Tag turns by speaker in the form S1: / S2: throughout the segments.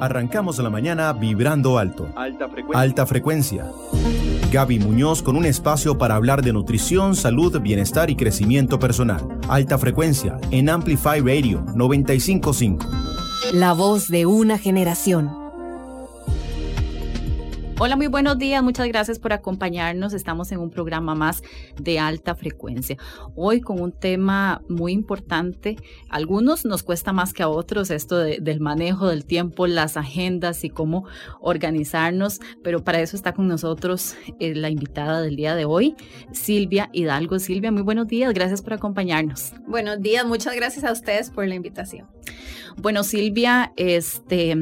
S1: Arrancamos la mañana vibrando alto.
S2: Alta frecuencia.
S1: Alta frecuencia. Gaby Muñoz con un espacio para hablar de nutrición, salud, bienestar y crecimiento personal. Alta frecuencia en Amplify Radio 955.
S3: La voz de una generación.
S4: Hola, muy buenos días. Muchas gracias por acompañarnos. Estamos en un programa más de alta frecuencia. Hoy con un tema muy importante. A algunos nos cuesta más que a otros esto del manejo del tiempo, las agendas y cómo organizarnos, pero para eso está con nosotros eh, la invitada del día de hoy, Silvia Hidalgo. Silvia, muy buenos días. Gracias por acompañarnos.
S5: Buenos días. Muchas gracias a ustedes por la invitación.
S4: Bueno, Silvia, este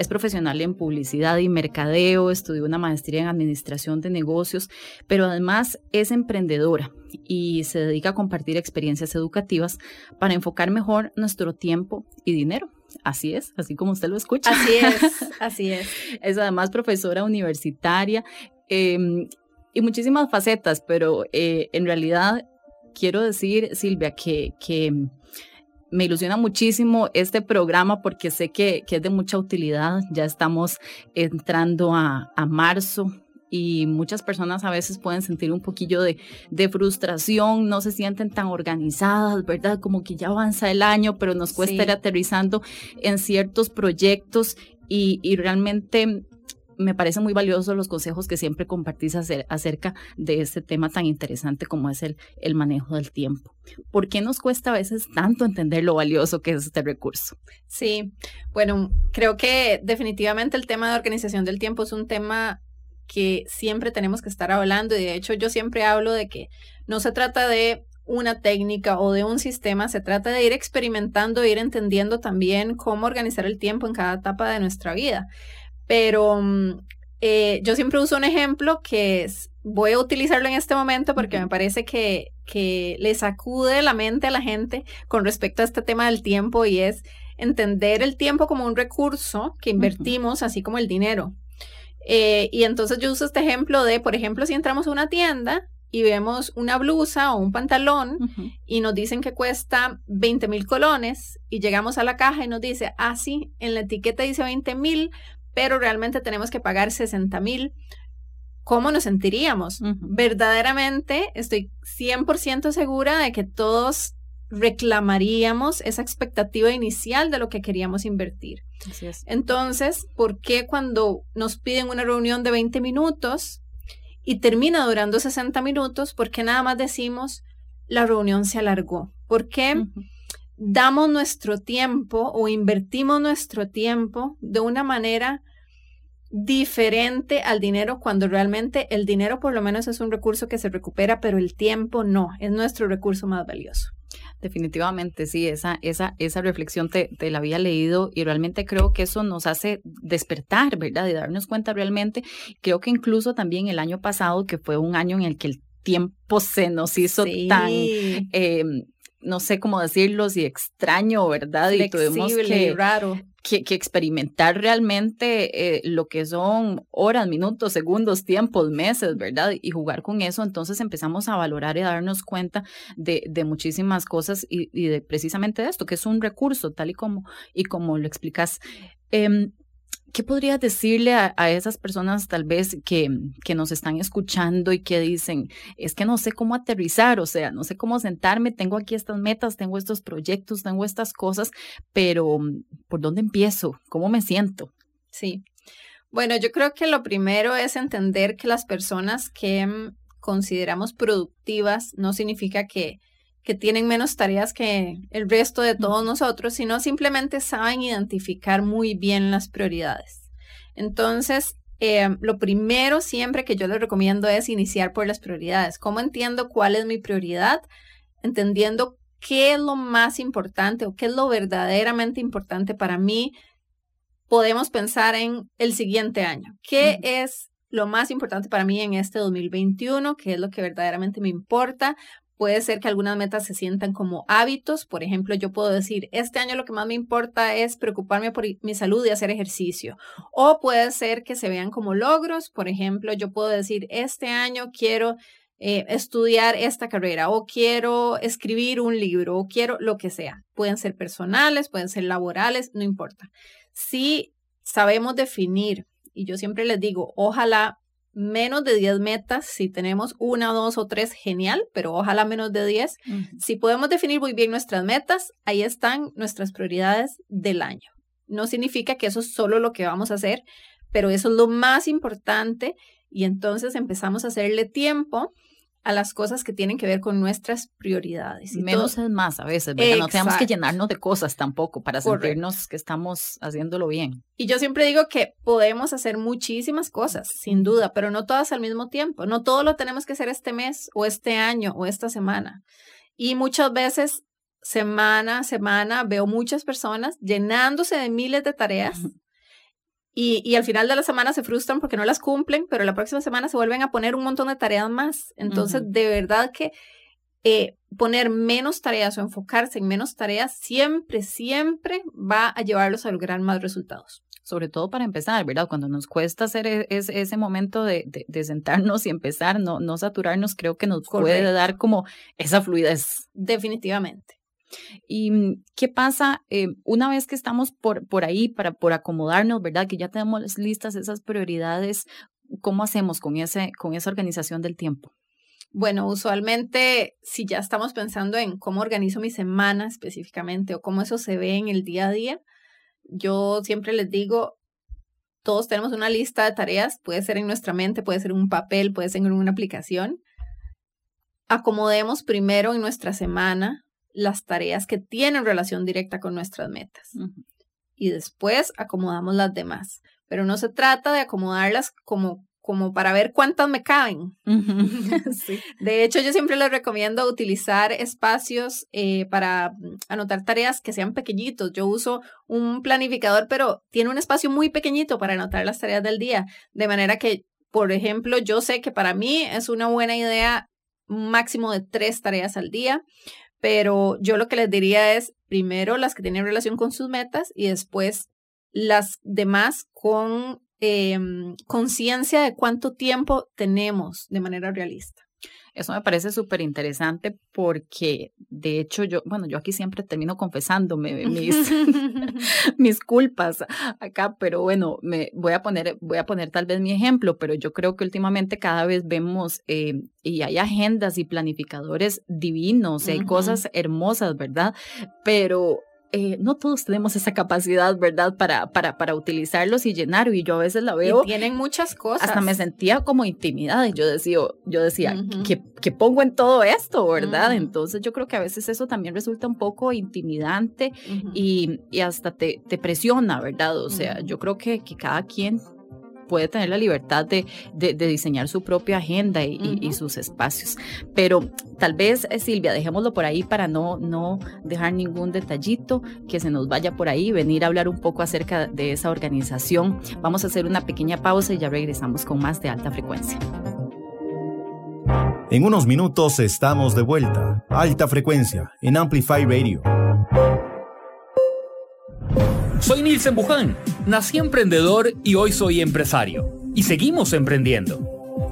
S4: es profesional en publicidad y mercadeo, estudió una maestría en administración de negocios, pero además es emprendedora y se dedica a compartir experiencias educativas para enfocar mejor nuestro tiempo y dinero. Así es, así como usted lo escucha.
S5: Así es, así es.
S4: es además profesora universitaria em, y muchísimas facetas, pero eh, en realidad quiero decir, Silvia, que, que me ilusiona muchísimo este programa porque sé que, es de mucha utilidad. Ya estamos entrando a, marzo y muchas personas a veces pueden sentir un poquillo de, frustración, no se sienten tan organizadas, ¿verdad? Como que ya avanza el año, pero nos cuesta ir aterrizando en ciertos proyectos y, y realmente me parecen muy valiosos los consejos que siempre compartís acerca de este tema tan interesante como es el, el manejo del tiempo. ¿Por qué nos cuesta a veces tanto entender lo valioso que es este recurso?
S5: Sí, bueno, creo que definitivamente el tema de organización del tiempo es un tema que siempre tenemos que estar hablando y de hecho yo siempre hablo de que no se trata de una técnica o de un sistema, se trata de ir experimentando, ir entendiendo también cómo organizar el tiempo en cada etapa de nuestra vida. Pero mm, eh, yo siempre uso un ejemplo que es, voy a utilizarlo en este momento porque me parece que, que le sacude la mente a la gente con respecto a este tema del tiempo y es entender el tiempo como un recurso que invertimos, así como el dinero. Eh, y entonces yo uso este ejemplo de, por ejemplo, si entramos a una tienda y vemos una blusa o un pantalón y nos dicen que cuesta 20 mil colones y llegamos a la caja y nos dice, ah, sí, en la etiqueta dice 20 mil, pero realmente tenemos que pagar 60 mil, ¿cómo nos sentiríamos? Verdaderamente estoy 100% segura de que todos reclamaríamos esa expectativa inicial de lo que queríamos invertir. Entonces, ¿por qué cuando nos piden una reunión de 20 minutos y termina durando 60 minutos, por qué nada más decimos la reunión se alargó? ¿Por qué? Damos nuestro tiempo o invertimos nuestro tiempo de una manera diferente al dinero cuando realmente el dinero por lo menos es un recurso que se recupera, pero el tiempo no, es nuestro recurso más valioso.
S4: Definitivamente, sí, esa, esa, esa reflexión te, te, la había leído y realmente creo que eso nos hace despertar, ¿verdad? Y darnos cuenta realmente. Creo que incluso también el año pasado, que fue un año en el que el tiempo se nos hizo tan eh, no sé cómo decirlo, si extraño, ¿verdad?
S5: y tuvimos que, raro.
S4: Que, experimentar realmente eh, lo que son horas, minutos, segundos, tiempos, meses, ¿verdad? Y jugar con eso, entonces empezamos a valorar y a darnos cuenta de, de muchísimas cosas y, y, de precisamente esto, que es un recurso, tal y como, y como lo explicas. Em, ¿Qué podrías decirle a, esas personas tal vez que, nos están escuchando y que dicen, es que no sé cómo aterrizar, o sea, no sé cómo sentarme, tengo aquí estas metas, tengo estos proyectos, tengo estas cosas, pero ¿por dónde empiezo? ¿Cómo me siento?
S5: Sí. Bueno, yo creo que lo primero es entender que las personas que mm, consideramos productivas no significa que que tienen menos tareas que el resto de todos nosotros, sino simplemente saben identificar muy bien las prioridades. Entonces, eh, lo primero siempre que yo les recomiendo es iniciar por las prioridades. ¿Cómo entiendo cuál es mi prioridad? Entendiendo qué es lo más importante o qué es lo verdaderamente importante para mí, podemos pensar en el siguiente año. ¿Qué es lo más importante para mí en este 2021? ¿Qué es lo que verdaderamente me importa? Puede ser que algunas metas se sientan como hábitos. Por ejemplo, yo puedo decir, este año lo que más me importa es preocuparme por mi salud y hacer ejercicio. O puede ser que se vean como logros. Por ejemplo, yo puedo decir, este año quiero eh, estudiar esta carrera o quiero escribir un libro o quiero lo que sea. Pueden ser personales, pueden ser laborales, no importa. Si sabemos definir, y yo siempre les digo, ojalá menos de 10 metas, si tenemos una, dos o tres, genial, pero ojalá menos de 10. Si podemos definir muy bien nuestras metas, ahí están nuestras prioridades del año. No significa que eso es solo lo que vamos a hacer, pero eso es lo más importante y entonces empezamos a hacerle tiempo a las cosas que tienen que ver con nuestras prioridades.
S4: Y Menos es más a veces, ¿verdad? No tenemos que llenarnos de cosas tampoco para sentirnos que estamos haciéndolo bien.
S5: Y yo siempre digo que podemos hacer muchísimas cosas, sin duda, pero no todas al mismo tiempo. No todo lo tenemos que hacer este mes o este año o esta semana. Y muchas veces, semana a semana, veo muchas personas llenándose de miles de tareas. Y, y, al final de la semana se frustran porque no las cumplen, pero la próxima semana se vuelven a poner un montón de tareas más. Entonces, de verdad que eh, poner menos tareas o enfocarse en menos tareas siempre, siempre va a llevarlos a lograr más resultados.
S4: Sobre todo para empezar, ¿verdad? Cuando nos cuesta hacer e, ese momento de, de, sentarnos y empezar, no, no saturarnos, creo que nos puede dar como esa fluidez.
S5: Definitivamente.
S4: ¿Y mm, qué pasa eh, una vez que estamos por, por ahí para por acomodarnos, verdad? Que ya tenemos listas esas prioridades, ¿cómo hacemos con, ese, con esa organización del tiempo?
S5: Bueno, usualmente si ya estamos pensando en cómo organizo mi semana específicamente o cómo eso se ve en el día a día, yo siempre les digo, todos tenemos una lista de tareas, puede ser en nuestra mente, puede ser un papel, puede ser en una aplicación. Acomodemos primero en nuestra semana las tareas que tienen relación directa con nuestras metas. Y después acomodamos las demás. Pero no se trata de acomodarlas como, como para ver cuántas me caben. De hecho, yo siempre les recomiendo utilizar espacios eh, para anotar tareas que sean pequeñitos. Yo uso un planificador, pero tiene un espacio muy pequeñito para anotar las tareas del día. De manera que, por ejemplo, yo sé que para mí es una buena idea máximo de tres tareas al día, pero yo lo que les diría es primero las que tienen relación con sus metas y después las demás con em, conciencia de cuánto tiempo tenemos de manera realista.
S4: Eso me parece súper interesante porque, de hecho, yo, bueno, yo aquí siempre termino confesándome mis, mis culpas acá, pero bueno, me voy a poner, voy a poner tal vez mi ejemplo, pero yo creo que últimamente cada vez vemos eh, y hay agendas y planificadores divinos, hay cosas hermosas, ¿verdad? Pero eh, no todos tenemos esa capacidad, ¿verdad? Para, para, para utilizarlos y llenar. Y yo a veces la veo.
S5: Y tienen muchas cosas.
S4: Hasta me sentía como intimidada. Y yo decía, yo decía, ¿qué, pongo en todo esto, verdad? Entonces yo creo que a veces eso también resulta un poco intimidante y, y, hasta te, te presiona, ¿verdad? O sea, yo creo que, que cada quien puede tener la libertad de, de, diseñar su propia agenda y, sus espacios. Pero tal vez, eh, Silvia, dejémoslo por ahí para no, no dejar ningún detallito que se nos vaya por ahí, venir a hablar un poco acerca de esa organización. Vamos a hacer una pequeña pausa y ya regresamos con más de alta frecuencia.
S1: En unos minutos estamos de vuelta. Alta frecuencia en Amplify Radio.
S2: Soy Nilsen Buján, nací emprendedor y hoy soy empresario. Y seguimos emprendiendo.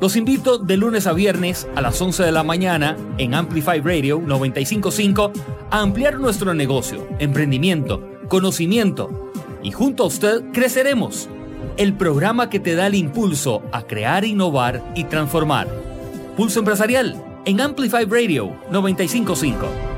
S2: Los invito de lunes a viernes a las 11 de la mañana en Amplify Radio 955 a ampliar nuestro negocio, emprendimiento, conocimiento. Y junto a usted creceremos. El programa que te da el impulso a crear, innovar y transformar. Pulso Empresarial en Amplify Radio 955.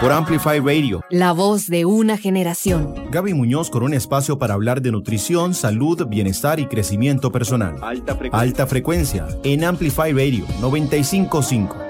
S1: por Amplify Radio.
S3: La voz de una generación.
S1: Gaby Muñoz con un espacio para hablar de nutrición, salud, bienestar y crecimiento personal. Alta frecuencia, en Amplify Radio 955.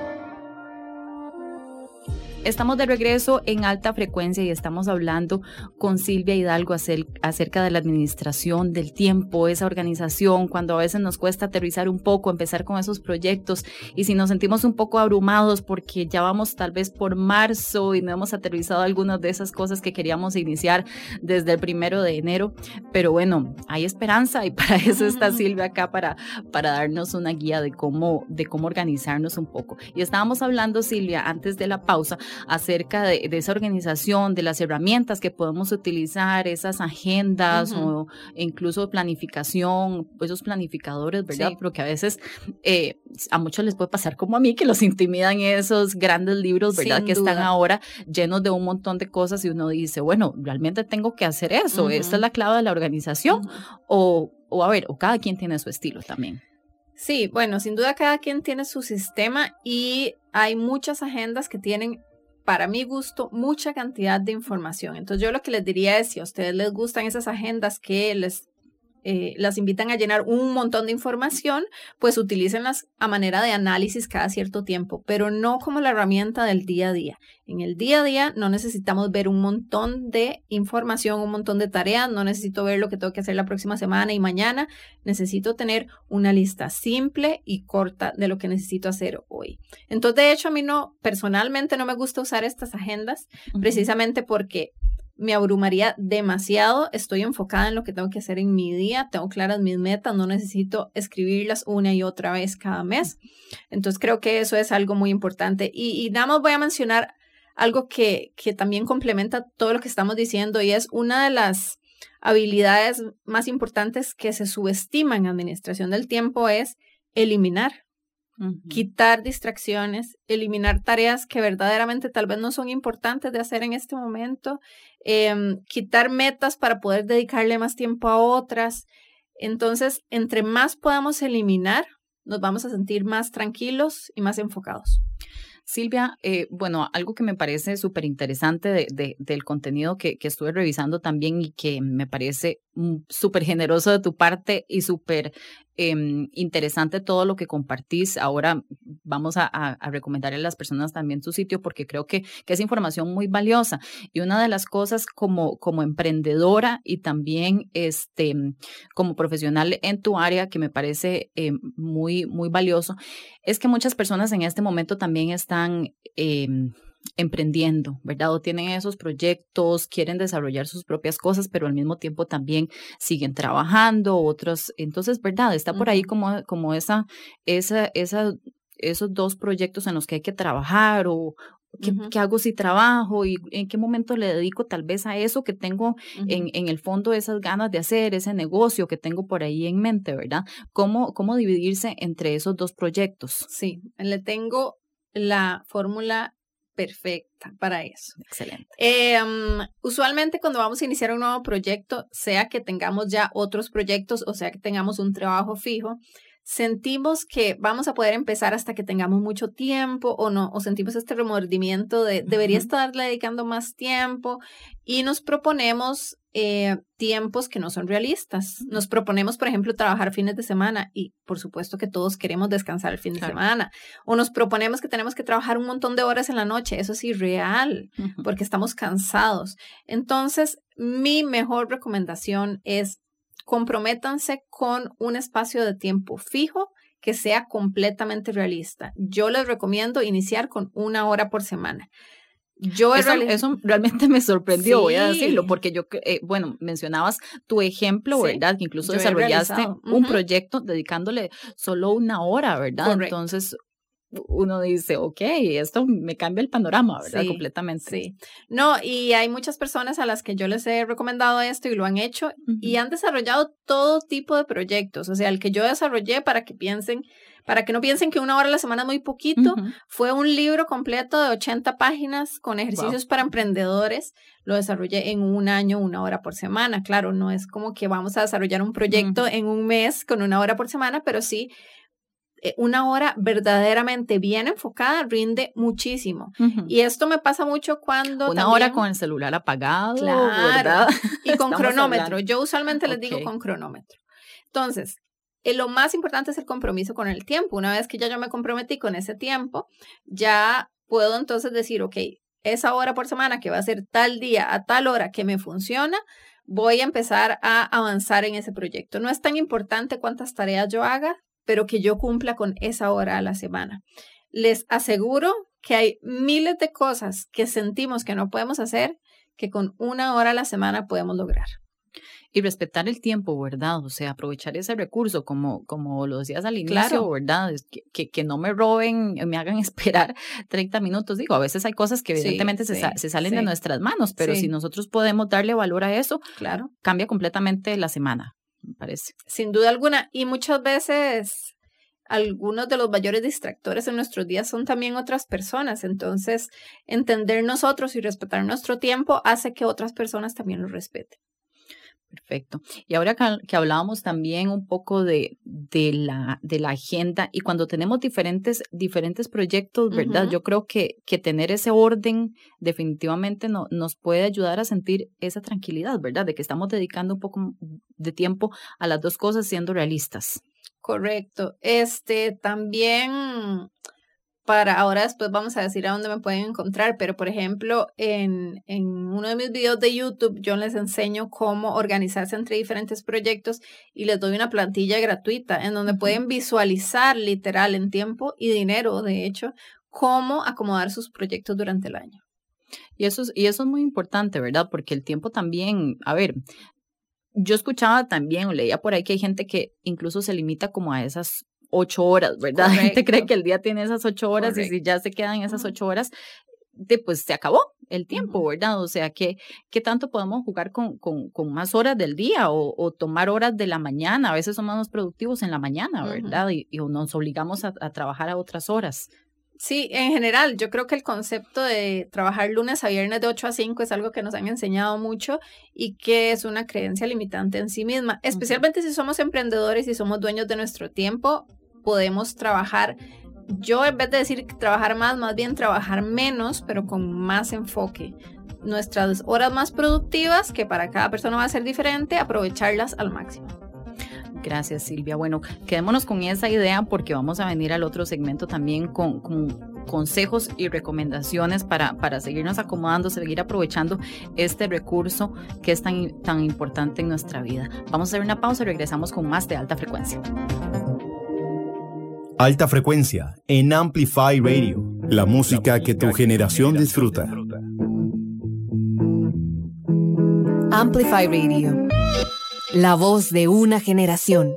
S4: Estamos de regreso en alta frecuencia y estamos hablando con Silvia Hidalgo acerca de la administración del tiempo, esa organización, cuando a veces nos cuesta aterrizar un poco, empezar con esos proyectos y si nos sentimos un poco abrumados porque ya vamos tal vez por marzo y no hemos aterrizado algunas de esas cosas que queríamos iniciar desde el primero de enero. Pero bueno, hay esperanza y para eso está Silvia acá para, para darnos una guía de cómo, de cómo organizarnos un poco. Y estábamos hablando, Silvia, antes de la pausa, acerca de, esa organización, de las herramientas que podemos utilizar, esas agendas o incluso planificación, esos planificadores, ¿verdad? Porque a veces eh, a muchos les puede pasar como a mí, que los intimidan esos grandes libros, ¿verdad? que están ahora llenos de un montón de cosas y uno dice, bueno, realmente tengo que hacer eso, esta es la clave de la organización, o, o a ver, o cada quien tiene su estilo también.
S5: Sí, bueno, sin duda cada quien tiene su sistema y hay muchas agendas que tienen para mi gusto, mucha cantidad de información. Entonces yo lo que les diría es, si a ustedes les gustan esas agendas que les eh, las invitan a llenar un montón de información, pues utilícenlas a manera de análisis cada cierto tiempo, pero no como la herramienta del día a día. En el día a día no necesitamos ver un montón de información, un montón de tareas, no necesito ver lo que tengo que hacer la próxima semana y mañana, necesito tener una lista simple y corta de lo que necesito hacer hoy. Entonces, de hecho, a mí no, personalmente no me gusta usar estas agendas, precisamente porque me abrumaría demasiado. Estoy enfocada en lo que tengo que hacer en mi día, tengo claras mis metas, no necesito escribirlas una y otra vez cada mes. Entonces creo que eso es algo muy importante. Y, nada más voy a mencionar algo que, que también complementa todo lo que estamos diciendo y es una de las habilidades más importantes que se subestima en administración del tiempo es eliminar quitar distracciones, eliminar tareas que verdaderamente tal vez no son importantes de hacer en este momento, em, quitar metas para poder dedicarle más tiempo a otras. Entonces, entre más podamos eliminar, nos vamos a sentir más tranquilos y más enfocados.
S4: Silvia, eh, bueno, algo que me parece súper interesante de, del contenido que, que, estuve revisando también y que me parece súper generoso de tu parte y súper Em, interesante todo lo que compartís. Ahora vamos a, a, recomendarle a las personas también tu sitio porque creo que, es información muy valiosa. Y una de las cosas como, como emprendedora y también este, como profesional en tu área que me parece eh, muy, muy valioso es que muchas personas en este momento también están... Eh, emprendiendo, ¿verdad? O tienen esos proyectos, quieren desarrollar sus propias cosas, pero al mismo tiempo también siguen trabajando, otros, entonces, ¿verdad? Está por ahí como, como esa, esa, esa, esos dos proyectos en los que hay que trabajar o, ¿Qué, hago si trabajo y en qué momento le dedico tal vez a eso que tengo en, en, el fondo, esas ganas de hacer, ese negocio que tengo por ahí en mente, ¿verdad? ¿Cómo, cómo dividirse entre esos dos proyectos?
S5: Sí, le tengo la fórmula perfecta para eso.
S4: Excelente.
S5: Em, usualmente cuando vamos a iniciar un nuevo proyecto, sea que tengamos ya otros proyectos o sea que tengamos un trabajo fijo, sentimos que vamos a poder empezar hasta que tengamos mucho tiempo o no, o sentimos este remordimiento de debería estarle dedicando más tiempo y nos proponemos eh, tiempos que no son realistas. Nos proponemos, por ejemplo, trabajar fines de semana y por supuesto que todos queremos descansar el fin de semana. O nos proponemos que tenemos que trabajar un montón de horas en la noche. Eso es irreal porque estamos cansados. Entonces, mi mejor recomendación es comprométanse con un espacio de tiempo fijo que sea completamente realista. Yo les recomiendo iniciar con una hora por semana.
S4: Yo eso, eso, realmente me sorprendió, voy a decirlo, porque yo, eh, bueno, mencionabas tu ejemplo, ¿verdad? Que incluso desarrollaste un proyecto dedicándole solo una hora, ¿verdad? Entonces, uno dice, ok, esto me cambia el panorama, ¿verdad? Completamente.
S5: Sí. No, y hay muchas personas a las que yo les he recomendado esto y lo han hecho y han desarrollado todo tipo de proyectos. O sea, el que yo desarrollé para que piensen, para que no piensen que una hora a la semana es muy poquito, fue un libro completo de 80 páginas con ejercicios para emprendedores. Lo desarrollé en un año, una hora por semana. Claro, no es como que vamos a desarrollar un proyecto en un mes con una hora por semana, pero sí una hora verdaderamente bien enfocada rinde muchísimo. Y esto me pasa mucho cuando...
S4: Una hora con el celular apagado,
S5: claro, Y con cronómetro. Yo usualmente les digo con cronómetro. Entonces, eh, lo más importante es el compromiso con el tiempo. Una vez que ya yo me comprometí con ese tiempo, ya puedo entonces decir, ok, esa hora por semana que va a ser tal día a tal hora que me funciona, voy a empezar a avanzar en ese proyecto. No es tan importante cuántas tareas yo haga, pero que yo cumpla con esa hora a la semana. Les aseguro que hay miles de cosas que sentimos que no podemos hacer que con una hora a la semana podemos lograr
S4: y respetar el tiempo, ¿verdad? O sea, aprovechar ese recurso, como, como lo decías al inicio, ¿verdad? que, que, no me roben, me hagan esperar 30 minutos. Digo, a veces hay cosas que evidentemente se, se, salen de nuestras manos, pero si nosotros podemos darle valor a eso,
S5: claro.
S4: cambia completamente la semana, me parece.
S5: Sin duda alguna. Y muchas veces algunos de los mayores distractores en nuestros días son también otras personas. Entonces, entender nosotros y respetar nuestro tiempo hace que otras personas también lo respeten.
S4: Perfecto. Y ahora que, hablábamos también un poco de, de, la, de la agenda y cuando tenemos diferentes, diferentes proyectos, ¿verdad? Yo creo que, que tener ese orden definitivamente no, nos puede ayudar a sentir esa tranquilidad, ¿verdad? De que estamos dedicando un poco de tiempo a las dos cosas siendo realistas.
S5: Correcto. Este también para ahora después vamos a decir a dónde me pueden encontrar, pero por ejemplo, en, en, uno de mis videos de YouTube yo les enseño cómo organizarse entre diferentes proyectos y les doy una plantilla gratuita en donde pueden visualizar literal en tiempo y dinero, de hecho, cómo acomodar sus proyectos durante el año.
S4: Y eso, es, y eso es muy importante, ¿verdad? Porque el tiempo también, a ver, yo escuchaba también o leía por ahí que hay gente que incluso se limita como a esas ocho horas, ¿verdad? La gente cree que el día tiene esas ocho horas y si ya se quedan esas ocho horas, de, pues se acabó el tiempo, ¿verdad? O sea, ¿qué, qué tanto podemos jugar con, con, con más horas del día o, tomar horas de la mañana? A veces somos más productivos en la mañana, ¿verdad? y, nos obligamos a, trabajar a otras horas.
S5: Sí, en general, yo creo que el concepto de trabajar lunes a viernes de 8 a 5 es algo que nos han enseñado mucho y que es una creencia limitante en sí misma, especialmente si somos emprendedores y somos dueños de nuestro tiempo, podemos trabajar. Yo en vez de decir trabajar más, más bien trabajar menos, pero con más enfoque. Nuestras horas más productivas, que para cada persona va a ser diferente, aprovecharlas al máximo.
S4: Gracias, Silvia. Bueno, quedémonos con esa idea porque vamos a venir al otro segmento también con, consejos y recomendaciones para, para seguirnos acomodando, seguir aprovechando este recurso que es tan, tan importante en nuestra vida. Vamos a hacer una pausa y regresamos con más de alta frecuencia.
S1: Alta frecuencia en Amplify Radio. La música que tu generación disfruta.
S3: Amplify Radio. La voz de una generación.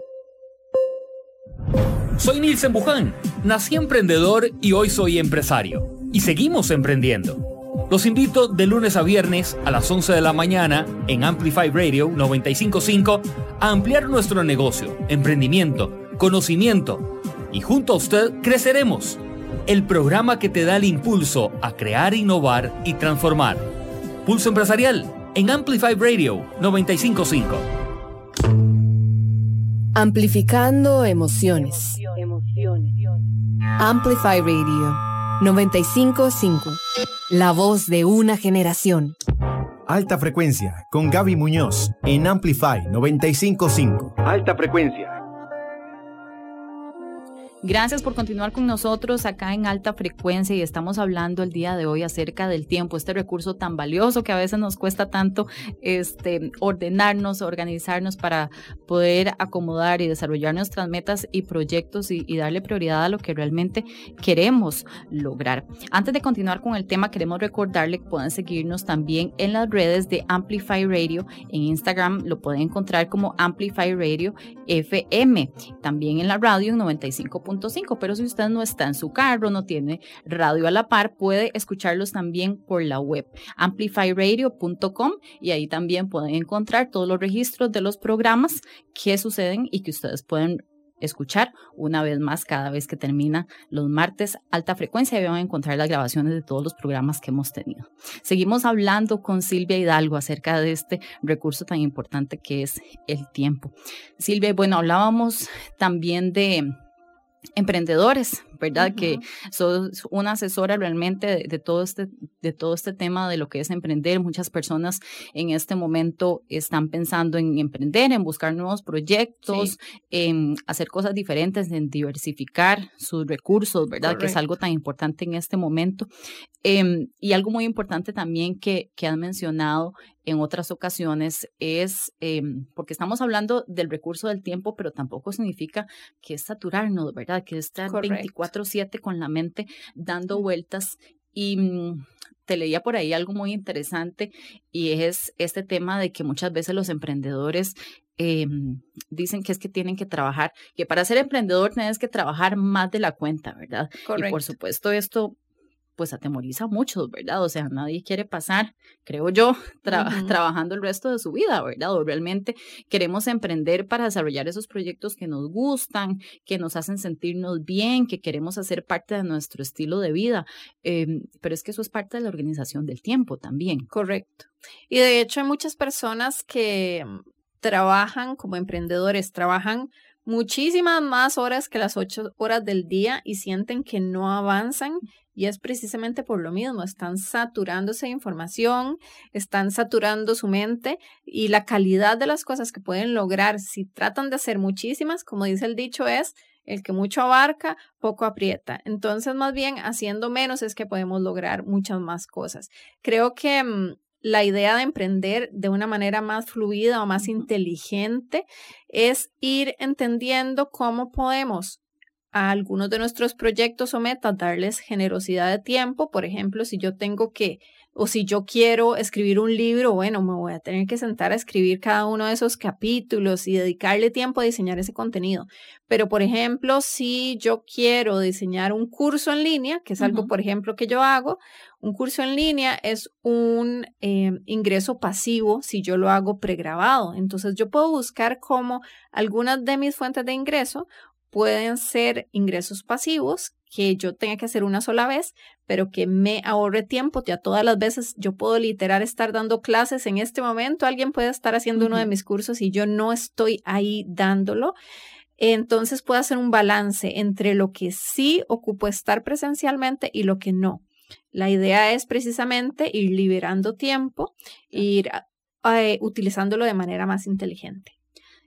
S2: Soy Nilsen Buján. Nací emprendedor y hoy soy empresario. Y seguimos emprendiendo. Los invito de lunes a viernes a las 11 de la mañana en Amplify Radio 955 a ampliar nuestro negocio, emprendimiento, conocimiento y junto a usted creceremos. El programa que te da el impulso a crear, innovar y transformar. Pulso Empresarial en Amplify Radio 955.
S3: Amplificando emociones. Amplify Radio 955. La voz de una generación.
S1: Alta frecuencia con Gaby Muñoz en Amplify 955.
S2: Alta frecuencia.
S4: Gracias por continuar con nosotros acá en alta frecuencia y estamos hablando el día de hoy acerca del tiempo, este recurso tan valioso que a veces nos cuesta tanto este, ordenarnos, organizarnos para poder acomodar y desarrollar nuestras metas y proyectos y, darle prioridad a lo que realmente queremos lograr. Antes de continuar con el tema, queremos recordarle que pueden seguirnos también en las redes de Amplify Radio. En Instagram lo pueden encontrar como Amplify Radio FM. También en la radio en 95 pero si usted no está en su carro, no tiene radio a la par, puede escucharlos también por la web amplifyradio.com y ahí también pueden encontrar todos los registros de los programas que suceden y que ustedes pueden escuchar una vez más cada vez que termina los martes alta frecuencia y van a encontrar las grabaciones de todos los programas que hemos tenido. Seguimos hablando con Silvia Hidalgo acerca de este recurso tan importante que es el tiempo. Silvia, bueno, hablábamos también de emprendedores, ¿verdad? Que sos una asesora realmente de, todo este, de todo este tema de lo que es emprender. Muchas personas en este momento están pensando en emprender, en buscar nuevos proyectos, en hacer cosas diferentes, en diversificar sus recursos, ¿verdad? Que es algo tan importante en este momento. Em, y algo muy importante también que, que han mencionado en otras ocasiones es, em, porque estamos hablando del recurso del tiempo, pero tampoco significa que es saturarnos, ¿verdad? Que es estar 24/7 con la mente dando vueltas. Y mm, te leía por ahí algo muy interesante y es este tema de que muchas veces los emprendedores em, dicen que es que tienen que trabajar, que para ser emprendedor tienes que trabajar más de la cuenta, ¿verdad? Y por supuesto esto pues atemoriza mucho, ¿verdad? O sea, nadie quiere pasar, creo yo, trabajando el resto de su vida, ¿verdad? O realmente queremos emprender para desarrollar esos proyectos que nos gustan, que nos hacen sentirnos bien, que queremos hacer parte de nuestro estilo de vida. Em, pero es que eso es parte de la organización del tiempo también.
S5: Correcto. Y de hecho hay muchas personas que trabajan como emprendedores, trabajan muchísimas más horas que las ocho horas del día y sienten que no avanzan y es precisamente por lo mismo, están saturándose de información, están saturando su mente y la calidad de las cosas que pueden lograr si tratan de hacer muchísimas, como dice el dicho, es el que mucho abarca, poco aprieta. Entonces, más bien, haciendo menos es que podemos lograr muchas más cosas. Creo que mm, la idea de emprender de una manera más fluida o más inteligente es ir entendiendo cómo podemos a algunos de nuestros proyectos o metas darles generosidad de tiempo. Por ejemplo, si yo tengo que, o si yo quiero escribir un libro, bueno, me voy a tener que sentar a escribir cada uno de esos capítulos y dedicarle tiempo a diseñar ese contenido. Pero, por ejemplo, si yo quiero diseñar un curso en línea, que es algo, por ejemplo, que yo hago, un curso en línea es un em, ingreso pasivo si yo lo hago pregrabado. Entonces, yo puedo buscar como algunas de mis fuentes de ingreso pueden ser ingresos pasivos que yo tenga que hacer una sola vez, pero que me ahorre tiempo. Ya todas las veces yo puedo literal estar dando clases en este momento, alguien puede estar haciendo uno de mis cursos y yo no estoy ahí dándolo. Entonces puedo hacer un balance entre lo que sí ocupo estar presencialmente y lo que no. La idea es precisamente ir liberando tiempo, ir eh, utilizándolo de manera más inteligente.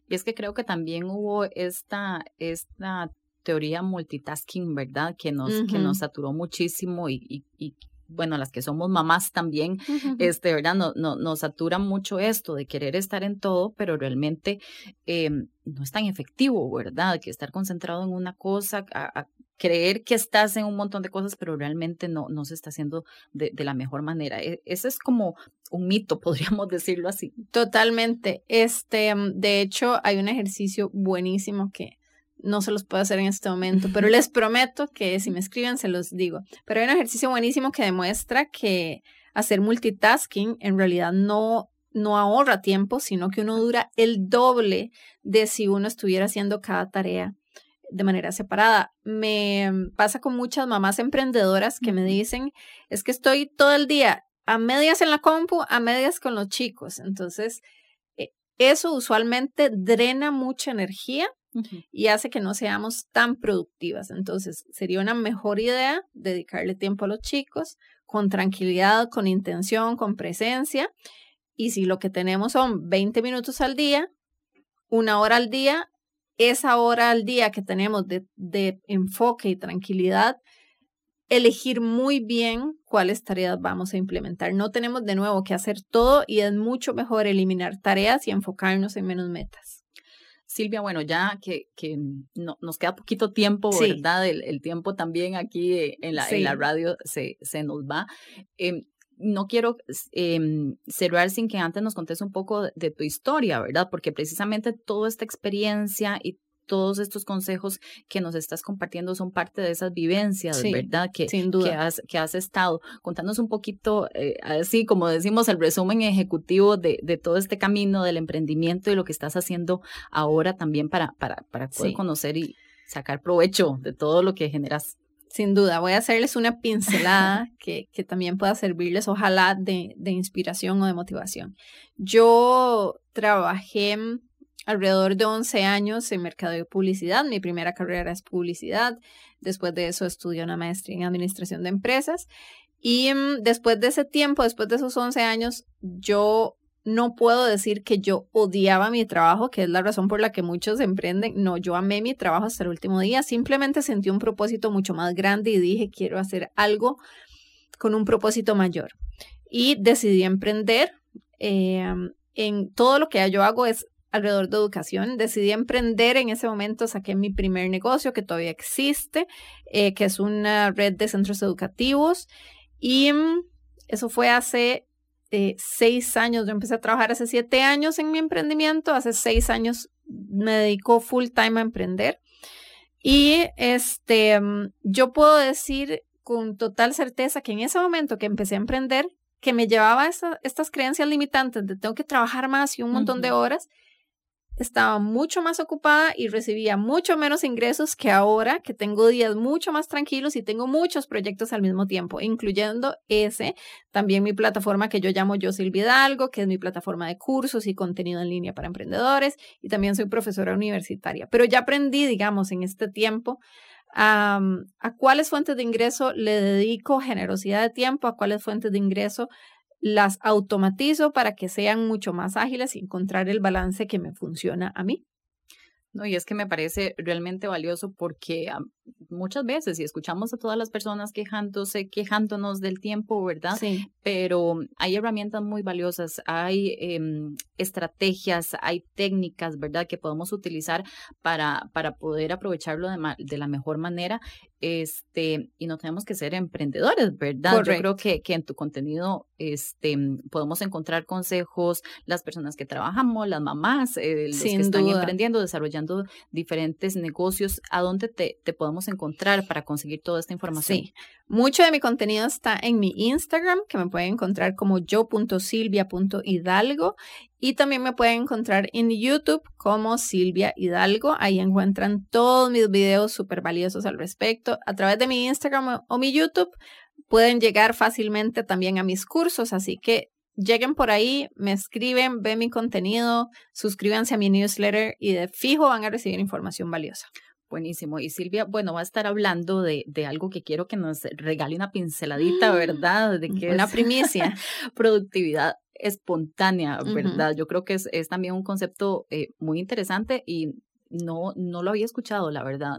S4: Y es que creo que también hubo esta, esta teoría multitasking, ¿verdad? Que nos, que nos saturó muchísimo y, y, bueno, las que somos mamás también, este, ¿verdad? No, no, nos satura mucho esto de querer estar en todo, pero realmente eh, no es tan efectivo, ¿verdad? Que estar concentrado en una cosa, a, creer que estás en un montón de cosas, pero realmente no, no se está haciendo de, de la mejor manera. E, ese es como un mito, podríamos decirlo así.
S5: Totalmente. Este, mm, de hecho, hay un ejercicio buenísimo que no se los puedo hacer en este momento, pero les prometo que si me escriben se los digo. Pero hay un ejercicio buenísimo que demuestra que hacer multitasking en realidad no no ahorra tiempo, sino que uno dura el doble de si uno estuviera haciendo cada tarea de manera separada. Me pasa con muchas mamás emprendedoras que me dicen, es que estoy todo el día a medias en la compu, a medias con los chicos. Entonces, eh, eso usualmente drena mucha energía y hace que no seamos tan productivas. Entonces, sería una mejor idea dedicarle tiempo a los chicos con tranquilidad, con intención, con presencia. Y si lo que tenemos son 20 minutos al día, una hora al día, esa hora al día que tenemos de, de enfoque y tranquilidad, elegir muy bien cuáles tareas vamos a implementar. No tenemos de nuevo que hacer todo y es mucho mejor eliminar tareas y enfocarnos en menos metas.
S4: Silvia, bueno, ya que, que no, nos queda poquito tiempo, ¿verdad? El, tiempo también aquí eh, en la, en la radio se, se nos va. Em, no quiero em, cerrar sin que antes nos contes un poco de, tu historia, ¿verdad? Porque precisamente toda esta experiencia y todos estos consejos que nos estás compartiendo son parte de esas vivencias, ¿verdad? Que,
S5: sin duda.
S4: Que has, que has estado. Contanos un poquito, eh, así como decimos, el resumen ejecutivo de, de, todo este camino del emprendimiento y lo que estás haciendo ahora también para, para, para poder conocer y sacar provecho de todo lo que generas.
S5: Sin duda, voy a hacerles una pincelada que, que también pueda servirles, ojalá, de, de inspiración o de motivación. Yo trabajé alrededor de 11 años en mercado y publicidad. Mi primera carrera es publicidad. Después de eso estudié una maestría en administración de empresas. Y mm, después de ese tiempo, después de esos 11 años, yo no puedo decir que yo odiaba mi trabajo, que es la razón por la que muchos emprenden. No, yo amé mi trabajo hasta el último día. Simplemente sentí un propósito mucho más grande y dije, quiero hacer algo con un propósito mayor. Y decidí emprender. Em, en todo lo que yo hago es alrededor de educación. Decidí emprender en ese momento, saqué mi primer negocio que todavía existe, eh, que es una red de centros educativos. Y mm, eso fue hace eh, seis años. Yo empecé a trabajar hace siete años en mi emprendimiento. Hace seis años me dedico full time a emprender. Y este, mm, yo puedo decir con total certeza que en ese momento que empecé a emprender, que me llevaba estas creencias limitantes de tengo que trabajar más y un montón de horas, estaba mucho más ocupada y recibía mucho menos ingresos que ahora, que tengo días mucho más tranquilos y tengo muchos proyectos al mismo tiempo, incluyendo ese, también mi plataforma que yo llamo Yo Silvia Hidalgo, que es mi plataforma de cursos y contenido en línea para emprendedores, y también soy profesora universitaria. Pero ya aprendí, digamos, en este tiempo a, a cuáles fuentes de ingreso le dedico generosidad de tiempo, a cuáles fuentes de ingreso las automatizo para que sean mucho más ágiles y encontrar el balance que me funciona a mí.
S4: No, y es que me parece realmente valioso porque muchas veces, y escuchamos a todas las personas quejándose, quejándonos del tiempo, ¿verdad?
S5: Sí.
S4: Pero hay herramientas muy valiosas, hay em, estrategias, hay técnicas, ¿verdad? Que podemos utilizar para, para poder aprovecharlo de, de la mejor manera este, y no tenemos que ser emprendedores, ¿verdad? Yo creo que, que en tu contenido este, podemos encontrar consejos, las personas que trabajamos, las mamás, eh, los que están emprendiendo, desarrollando diferentes negocios, ¿a dónde te, te podemos encontrar para conseguir toda esta información?
S5: Sí, mucho de mi contenido está en mi Instagram, que me pueden encontrar como yo.silvia.hidalgo y también me pueden encontrar en YouTube como Silvia Hidalgo. Ahí encuentran todos mis videos súper valiosos al respecto. A través de mi Instagram o mi YouTube pueden llegar fácilmente también a mis cursos, así que lleguen por ahí, me escriben, ven mi contenido, suscríbanse a mi newsletter y de fijo van a recibir información valiosa.
S4: Buenísimo. Y Silvia, bueno, va a estar hablando de, de algo que quiero que nos regale una pinceladita, ¿verdad? De que
S5: una primicia.
S4: productividad espontánea, ¿verdad? Yo creo que es, es también un concepto eh, muy interesante y no, no lo había escuchado, la verdad.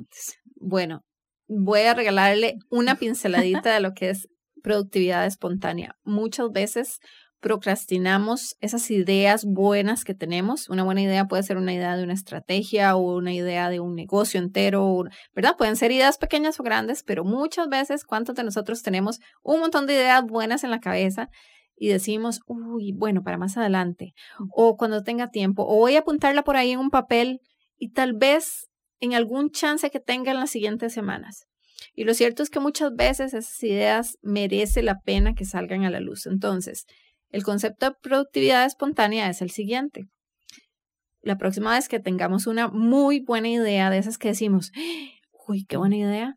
S5: Bueno, voy a regalarle una pinceladita de lo que es productividad espontánea. Muchas veces procrastinamos esas ideas buenas que tenemos. Una buena idea puede ser una idea de una estrategia o una idea de un negocio entero, ¿verdad? Pueden ser ideas pequeñas o grandes, pero muchas veces, ¿cuántos de nosotros tenemos un montón de ideas buenas en la cabeza? Y decimos, uy, bueno, para más adelante, o cuando tenga tiempo, o voy a apuntarla por ahí en un papel y tal vez en algún chance que tenga en las siguientes semanas. Y lo cierto es que muchas veces esas ideas merece la pena que salgan a la luz. Entonces, el concepto de productividad espontánea es el siguiente. La próxima vez que tengamos una muy buena idea de esas que decimos, uy, qué buena idea,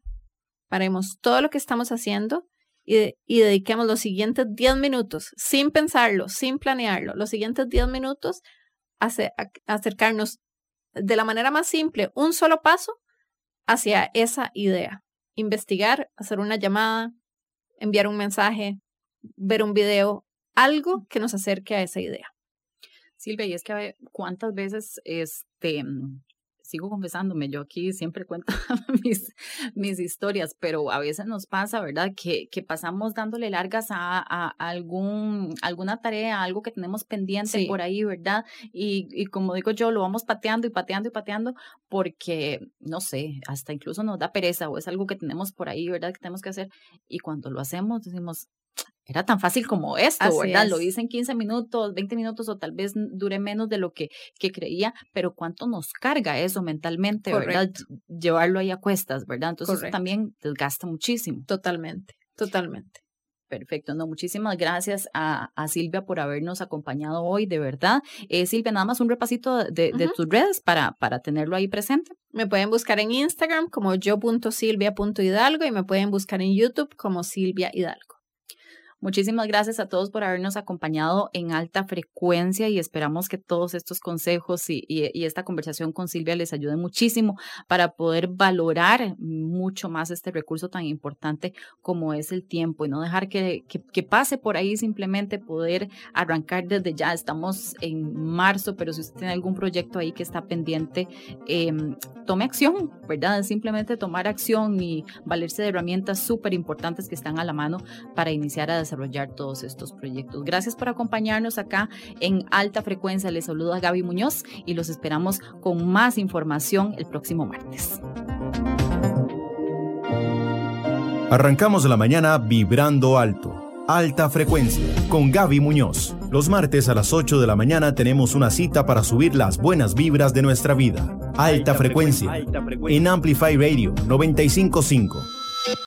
S5: paremos todo lo que estamos haciendo y, dediquemos los siguientes 10 minutos, sin pensarlo, sin planearlo, los siguientes 10 minutos a acercarnos de la manera más simple, un solo paso hacia esa idea. Investigar, hacer una llamada, enviar un mensaje, ver un video, algo que nos acerque a esa idea.
S4: Silvia, y es que cuántas veces este mm, sigo confesándome, yo aquí siempre cuento mis, mis historias, pero a veces nos pasa, ¿verdad? Que, que pasamos dándole largas a, a, algún, alguna tarea, algo que tenemos pendiente por ahí, ¿verdad? Y, y como digo yo, lo vamos pateando y pateando y pateando porque, no sé, hasta incluso nos da pereza o es algo que tenemos por ahí, ¿verdad? Que tenemos que hacer. Y cuando lo hacemos, decimos, era tan fácil como esto, ¿verdad? Lo hice en 15 minutos, 20 minutos o tal vez dure menos de lo que, que creía, pero cuánto nos carga eso mentalmente, ¿verdad? Llevarlo ahí a cuestas, ¿verdad? Entonces eso también desgasta muchísimo.
S5: Totalmente, totalmente.
S4: Perfecto, no, muchísimas gracias a, a, Silvia por habernos acompañado hoy, de verdad. Eh, Silvia, nada más un repasito de, de tus redes para, para tenerlo ahí presente.
S5: Me pueden buscar en Instagram como yo.silvia.hidalgo y me pueden buscar en YouTube como Silvia Hidalgo.
S4: Muchísimas gracias a todos por habernos acompañado en alta frecuencia y esperamos que todos estos consejos y, esta conversación con Silvia les ayude muchísimo para poder valorar mucho más este recurso tan importante como es el tiempo y no dejar que, pase por ahí simplemente poder arrancar desde ya. Estamos en marzo, pero si usted tiene algún proyecto ahí que está pendiente, em, tome acción, ¿verdad? Simplemente tomar acción y valerse de herramientas súper importantes que están a la mano para iniciar a desarrollar todos estos proyectos. Gracias por acompañarnos acá en Alta Frecuencia. Les saluda Gaby Muñoz y los esperamos con más información el próximo martes.
S1: Arrancamos la mañana vibrando alto. Alta frecuencia con Gaby Muñoz. Los martes a las 8 de la mañana tenemos una cita para subir las buenas vibras de nuestra vida. Alta, frecuencia, frecuencia en Amplify Radio 955